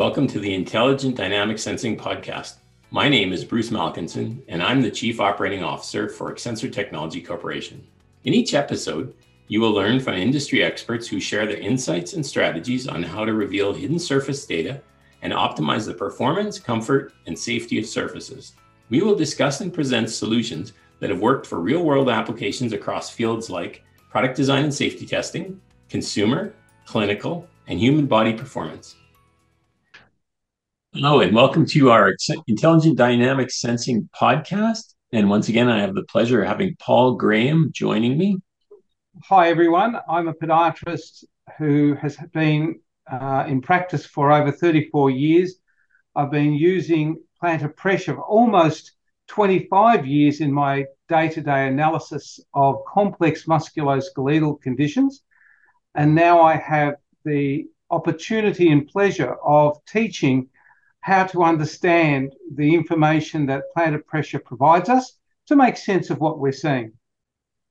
Welcome to the Intelligent Dynamic Sensing Podcast. My name is Bruce Malkinson, and I'm the Chief Operating Officer for XSENSOR Technology Corporation. In each episode, you will learn from industry experts who share their insights and strategies on how to reveal hidden surface data and optimize the performance, comfort, and safety of surfaces. We will discuss and present solutions that have worked for real world applications across fields like product design and safety testing, consumer, clinical, and human body performance. Hello, and welcome to our Intelligent Dynamic Sensing podcast. And once again, I have the pleasure of having Paul Graham joining me. Hi, everyone. I'm a podiatrist who has been uh, in practice for over 34 years. I've been using plantar pressure for almost 25 years in my day to day analysis of complex musculoskeletal conditions. And now I have the opportunity and pleasure of teaching how to understand the information that plantar pressure provides us to make sense of what we're seeing.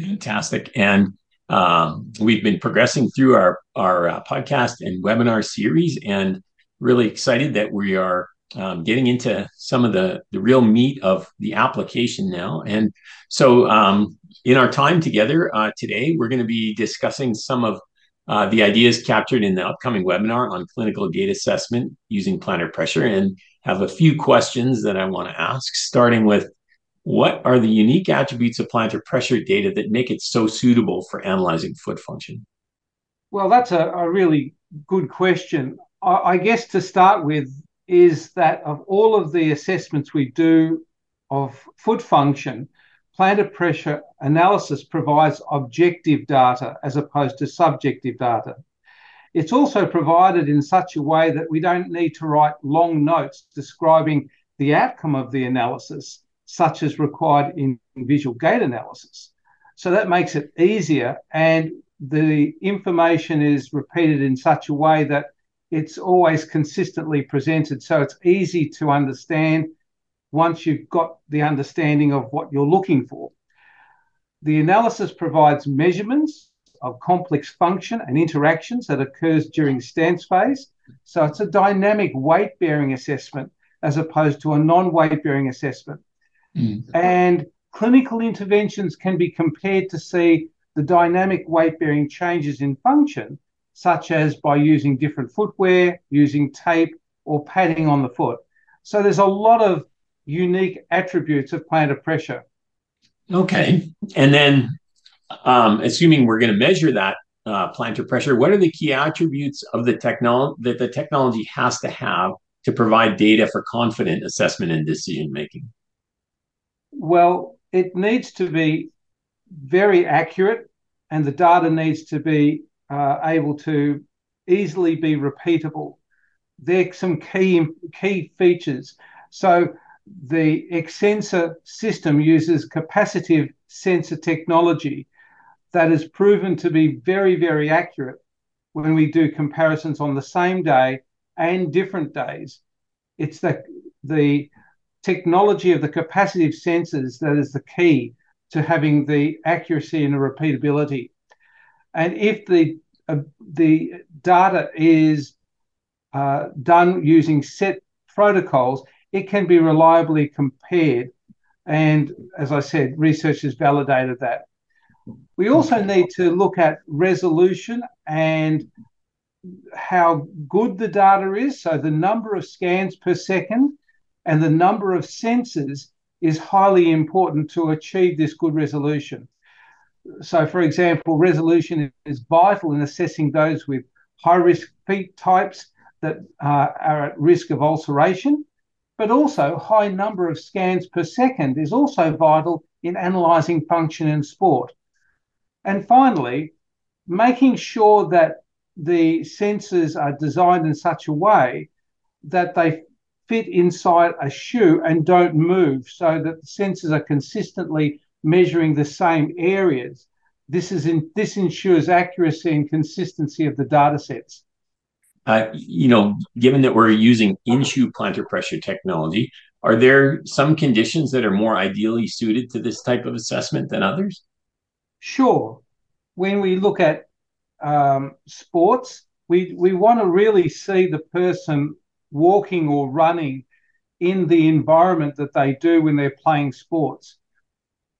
Fantastic. And um, we've been progressing through our, our uh, podcast and webinar series and really excited that we are um, getting into some of the, the real meat of the application now. And so, um, in our time together uh, today, we're going to be discussing some of uh, the ideas captured in the upcoming webinar on clinical gait assessment using plantar pressure and have a few questions that I want to ask, starting with what are the unique attributes of plantar pressure data that make it so suitable for analyzing foot function? Well, that's a, a really good question. I, I guess to start with is that of all of the assessments we do of foot function, plantar pressure analysis provides objective data as opposed to subjective data. It's also provided in such a way that we don't need to write long notes describing the outcome of the analysis, such as required in visual gait analysis. So that makes it easier, and the information is repeated in such a way that it's always consistently presented. So it's easy to understand once you've got the understanding of what you're looking for. The analysis provides measurements of complex function and interactions that occurs during stance phase. So it's a dynamic weight bearing assessment as opposed to a non-weight bearing assessment. Mm. And clinical interventions can be compared to see the dynamic weight bearing changes in function, such as by using different footwear, using tape, or padding on the foot. So there's a lot of unique attributes of plantar pressure. Okay. And then, um, assuming we're going to measure that uh, plantar pressure, what are the key attributes of the technology that the technology has to have to provide data for confident assessment and decision making? Well, it needs to be very accurate, and the data needs to be uh, able to easily be repeatable. There are some key key features. So the XSENSOR system uses capacitive sensor technology that is proven to be very, very accurate when we do comparisons on the same day and different days. It's the, the technology of the capacitive sensors that is the key to having the accuracy and the repeatability. And if the uh, the data is uh, done using set protocols, it can be reliably compared. And as I said, research has validated that. We also need to look at resolution and how good the data is. So, the number of scans per second and the number of sensors is highly important to achieve this good resolution. So, for example, resolution is vital in assessing those with high risk feet types that uh, are at risk of ulceration but also high number of scans per second is also vital in analysing function in sport. And finally, making sure that the sensors are designed in such a way that they fit inside a shoe and don't move so that the sensors are consistently measuring the same areas. This, is in, this ensures accuracy and consistency of the data sets. Uh, you know, given that we're using in-shoe plantar pressure technology, are there some conditions that are more ideally suited to this type of assessment than others? Sure. When we look at um, sports, we, we want to really see the person walking or running in the environment that they do when they're playing sports.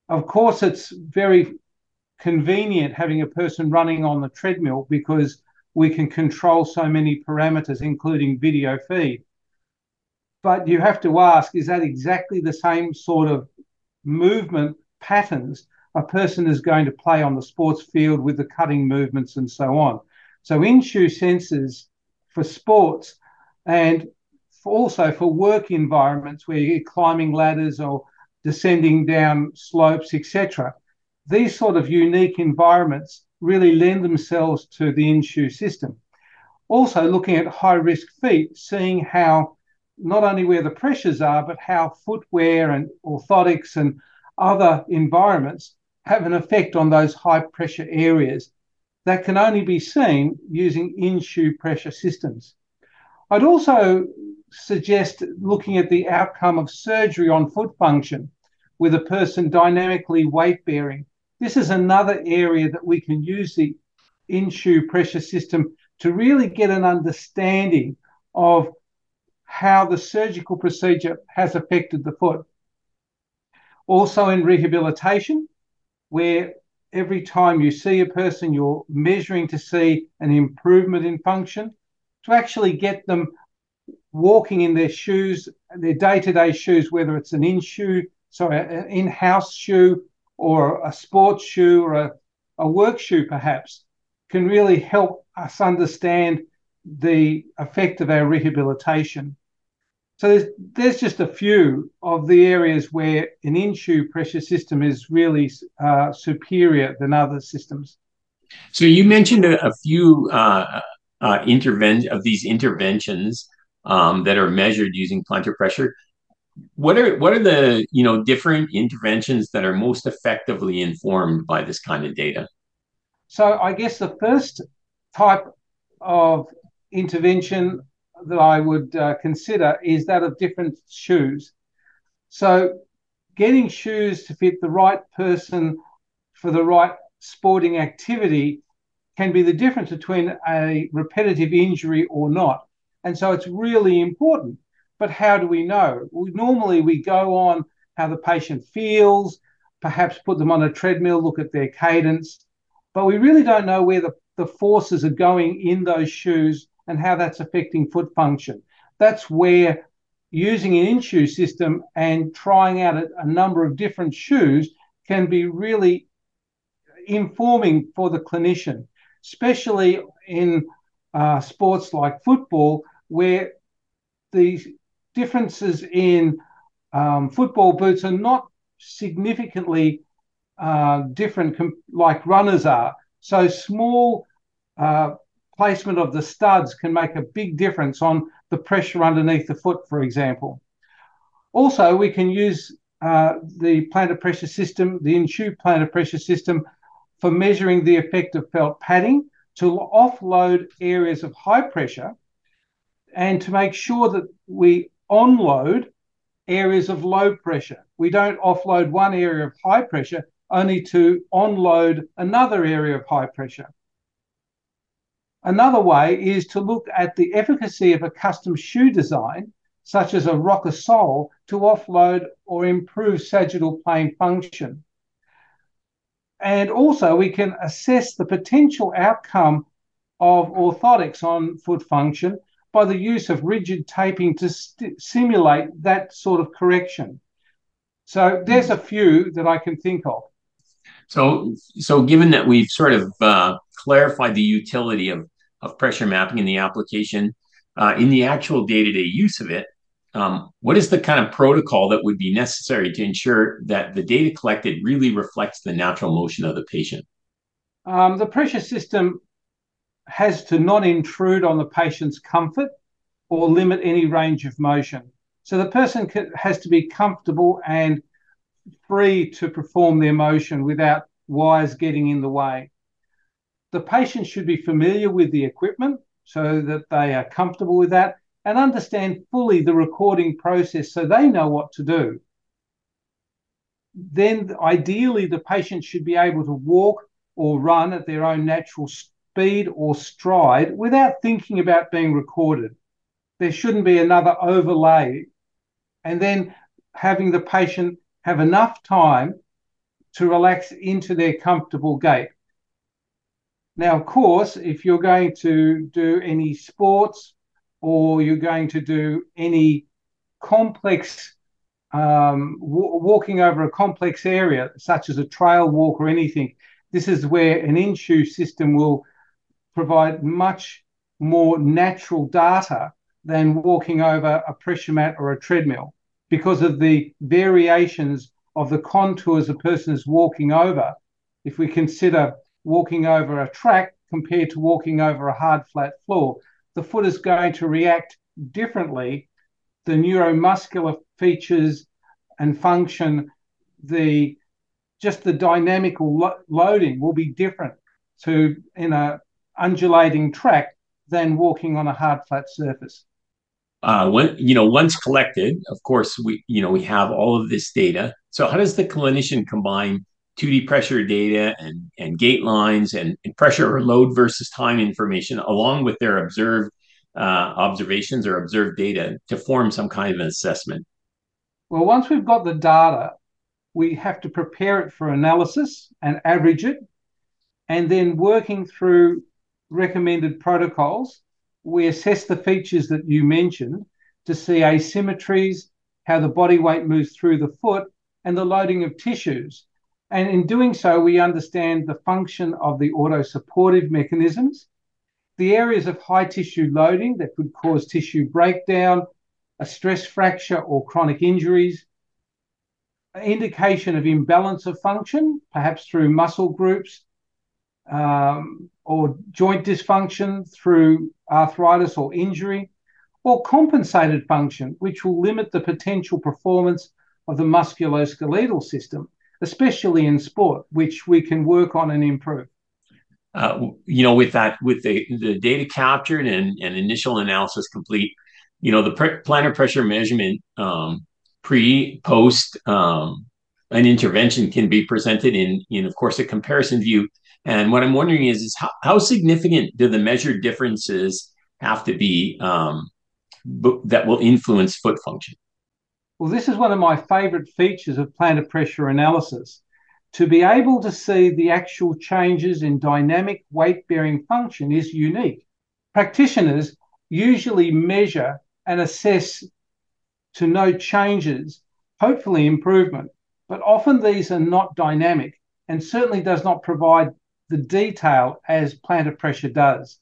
Of course, it's very convenient having a person running on the treadmill because we can control so many parameters, including video feed. But you have to ask is that exactly the same sort of movement patterns a person is going to play on the sports field with the cutting movements and so on? So, in shoe sensors for sports and also for work environments where you're climbing ladders or descending down slopes, etc. These sort of unique environments really lend themselves to the in-shoe system. Also, looking at high-risk feet, seeing how not only where the pressures are, but how footwear and orthotics and other environments have an effect on those high pressure areas that can only be seen using in-shoe pressure systems. I'd also suggest looking at the outcome of surgery on foot function with a person dynamically weight bearing. This is another area that we can use the in shoe pressure system to really get an understanding of how the surgical procedure has affected the foot. Also, in rehabilitation, where every time you see a person, you're measuring to see an improvement in function, to actually get them walking in their shoes, their day-to-day shoes, whether it's an in-shoe, sorry, an in-house shoe or a sports shoe or a, a work shoe, perhaps, can really help us understand the effect of our rehabilitation. So there's, there's just a few of the areas where an in-shoe pressure system is really uh, superior than other systems. So you mentioned a, a few uh, uh, interven- of these interventions um, that are measured using plantar pressure. What are what are the you know different interventions that are most effectively informed by this kind of data? So I guess the first type of intervention that I would uh, consider is that of different shoes. So getting shoes to fit the right person for the right sporting activity can be the difference between a repetitive injury or not. And so it's really important. But how do we know? We, normally, we go on how the patient feels, perhaps put them on a treadmill, look at their cadence, but we really don't know where the, the forces are going in those shoes and how that's affecting foot function. That's where using an in-shoe system and trying out a, a number of different shoes can be really informing for the clinician, especially in uh, sports like football, where the differences in um, football boots are not significantly uh, different com- like runners are. So small uh, placement of the studs can make a big difference on the pressure underneath the foot, for example. Also, we can use uh, the plantar pressure system, the in-shoe plantar pressure system, for measuring the effect of felt padding to offload areas of high pressure and to make sure that we onload areas of low pressure. We don't offload one area of high pressure only to onload another area of high pressure. Another way is to look at the efficacy of a custom shoe design, such as a rocker sole, to offload or improve sagittal plane function. And also, we can assess the potential outcome of orthotics on foot function by the use of rigid taping to st- simulate that sort of correction. So there's a few that I can think of. So, so given that we've sort of uh, clarified the utility of, of pressure mapping in the application, uh, in the actual day-to-day use of it, um, what is the kind of protocol that would be necessary to ensure that the data collected really reflects the natural motion of the patient? Um, the pressure system has to not intrude on the patient's comfort or limit any range of motion. So the person has to be comfortable and free to perform their motion without wires getting in the way. The patient should be familiar with the equipment so that they are comfortable with that and understand fully the recording process so they know what to do. Then, ideally, the patient should be able to walk or run at their own natural speed or stride without thinking about being recorded. there shouldn't be another overlay. And then having the patient have enough time to relax into their comfortable gait. Now, of course, if you're going to do any sports or you're going to do any complex um, w- walking over a complex area, such as a trail walk or anything, this is where an in-shoe system will provide much more natural data than walking over a pressure mat or a treadmill because of the variations of the contours a person is walking over. If we consider walking over a track compared to walking over a hard, flat floor, the foot is going to react differently. The neuromuscular features and function, the just the dynamical lo- loading will be different to in a undulating track than walking on a hard flat surface. Uh, when you know once collected, of course we you know we have all of this data. So how does the clinician combine 2D pressure data and, and gait lines and, and pressure or load versus time information along with their observed uh, observations or observed data to form some kind of an assessment? Well, once we've got the data, we have to prepare it for analysis and average it. And then working through recommended protocols, we assess the features that you mentioned to see asymmetries, how the body weight moves through the foot, and the loading of tissues. And in doing so, we understand the function of the auto supportive mechanisms, the areas of high tissue loading that could cause tissue breakdown, a stress fracture, or chronic injuries, indication of imbalance of function, perhaps through muscle groups um, or joint dysfunction through arthritis or injury, or compensated function, which will limit the potential performance of the musculoskeletal system especially in sport, which we can work on and improve. Uh, you know, with that, with the, the data captured and, and initial analysis complete, you know, the plantar pressure measurement um, pre, post, um, an intervention can be presented in, in, of course, a comparison view. And what I'm wondering is, is how, how significant do the measured differences have to be um, b- that will influence foot function? Well, this is one of my favorite features of plantar pressure analysis. To be able to see the actual changes in dynamic weight bearing function is unique. Practitioners usually measure and assess to note changes, hopefully improvement, but often these are not dynamic and certainly does not provide the detail as plantar pressure does.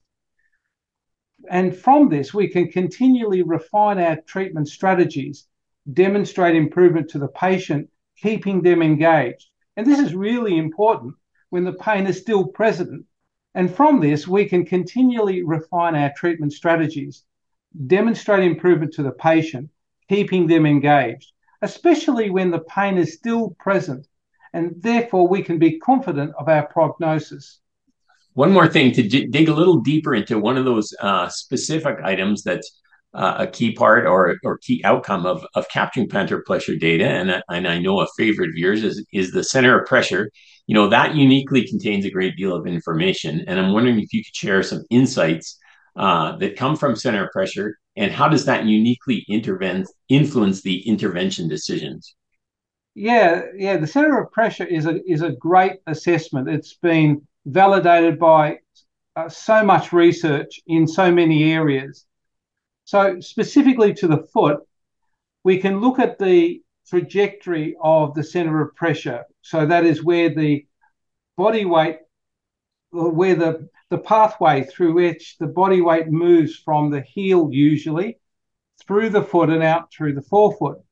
And from this, we can continually refine our treatment strategies demonstrate improvement to the patient, keeping them engaged. And this is really important when the pain is still present. And from this, we can continually refine our treatment strategies, demonstrate improvement to the patient, keeping them engaged, especially when the pain is still present. And therefore, we can be confident of our prognosis. One more thing to d- dig a little deeper into one of those uh, specific items that's uh, a key part or or key outcome of of capturing plantar pressure data. And and I know a favorite of yours is is the center of pressure. You know that uniquely contains a great deal of information, and I'm wondering if you could share some insights uh, that come from center of pressure, and how does that uniquely influence the intervention decisions? Yeah, yeah. The center of pressure is a is a great assessment. It's been validated by uh, so much research in so many areas so specifically to the foot, we can look at the trajectory of the center of pressure. So that is where the body weight, where the, the pathway through which the body weight moves from the heel usually through the foot and out through the forefoot.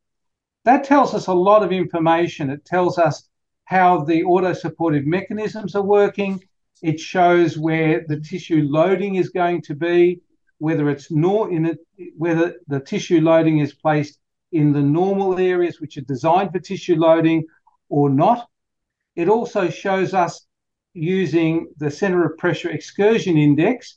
That tells us a lot of information. It tells us how the auto supportive mechanisms are working. It shows where the tissue loading is going to be whether it's nor in it, whether the tissue loading is placed in the normal areas which are designed for tissue loading or not. It also shows us using the center of pressure excursion index,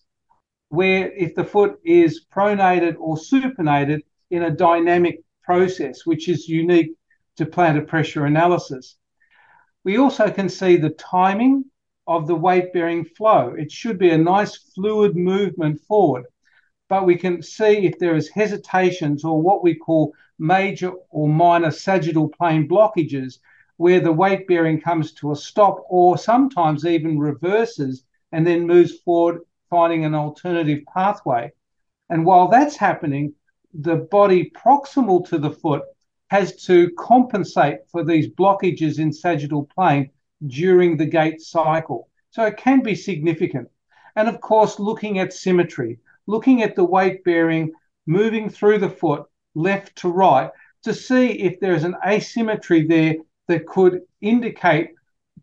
where if the foot is pronated or supinated in a dynamic process, which is unique to plantar pressure analysis. We also can see the timing of the weight bearing flow. It should be a nice fluid movement forward. but we can see if there is hesitations or what we call major or minor sagittal plane blockages where the weight bearing comes to a stop or sometimes even reverses and then moves forward, finding an alternative pathway. And while that's happening, the body proximal to the foot has to compensate for these blockages in sagittal plane during the gait cycle. So it can be significant. And of course, looking at symmetry, looking at the weight bearing moving through the foot left to right to see if there's an asymmetry there that could indicate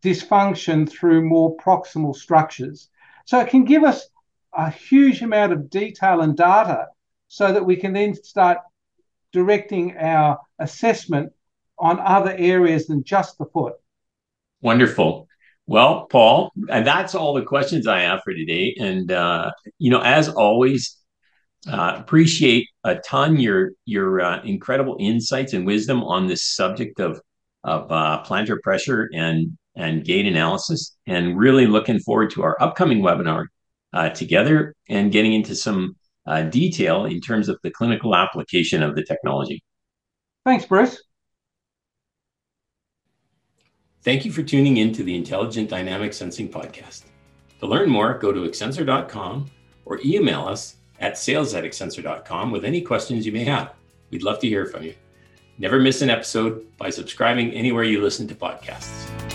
dysfunction through more proximal structures. So it can give us a huge amount of detail and data so that we can then start directing our assessment on other areas than just the foot. Wonderful. Well, Paul, and that's all the questions I have for today. And uh, you know, as always, uh, appreciate a ton your your uh, incredible insights and wisdom on this subject of of uh, plantar pressure and and gait analysis, and really looking forward to our upcoming webinar uh, together and getting into some Uh, detail in terms of the clinical application of the technology. Thanks, Bruce. Thank you for tuning in to the Intelligent Dynamic Sensing Podcast. To learn more, go to XSENSOR.com or email us at sales at XSENSOR.com with any questions you may have. We'd love to hear from you. Never miss an episode by subscribing anywhere you listen to podcasts.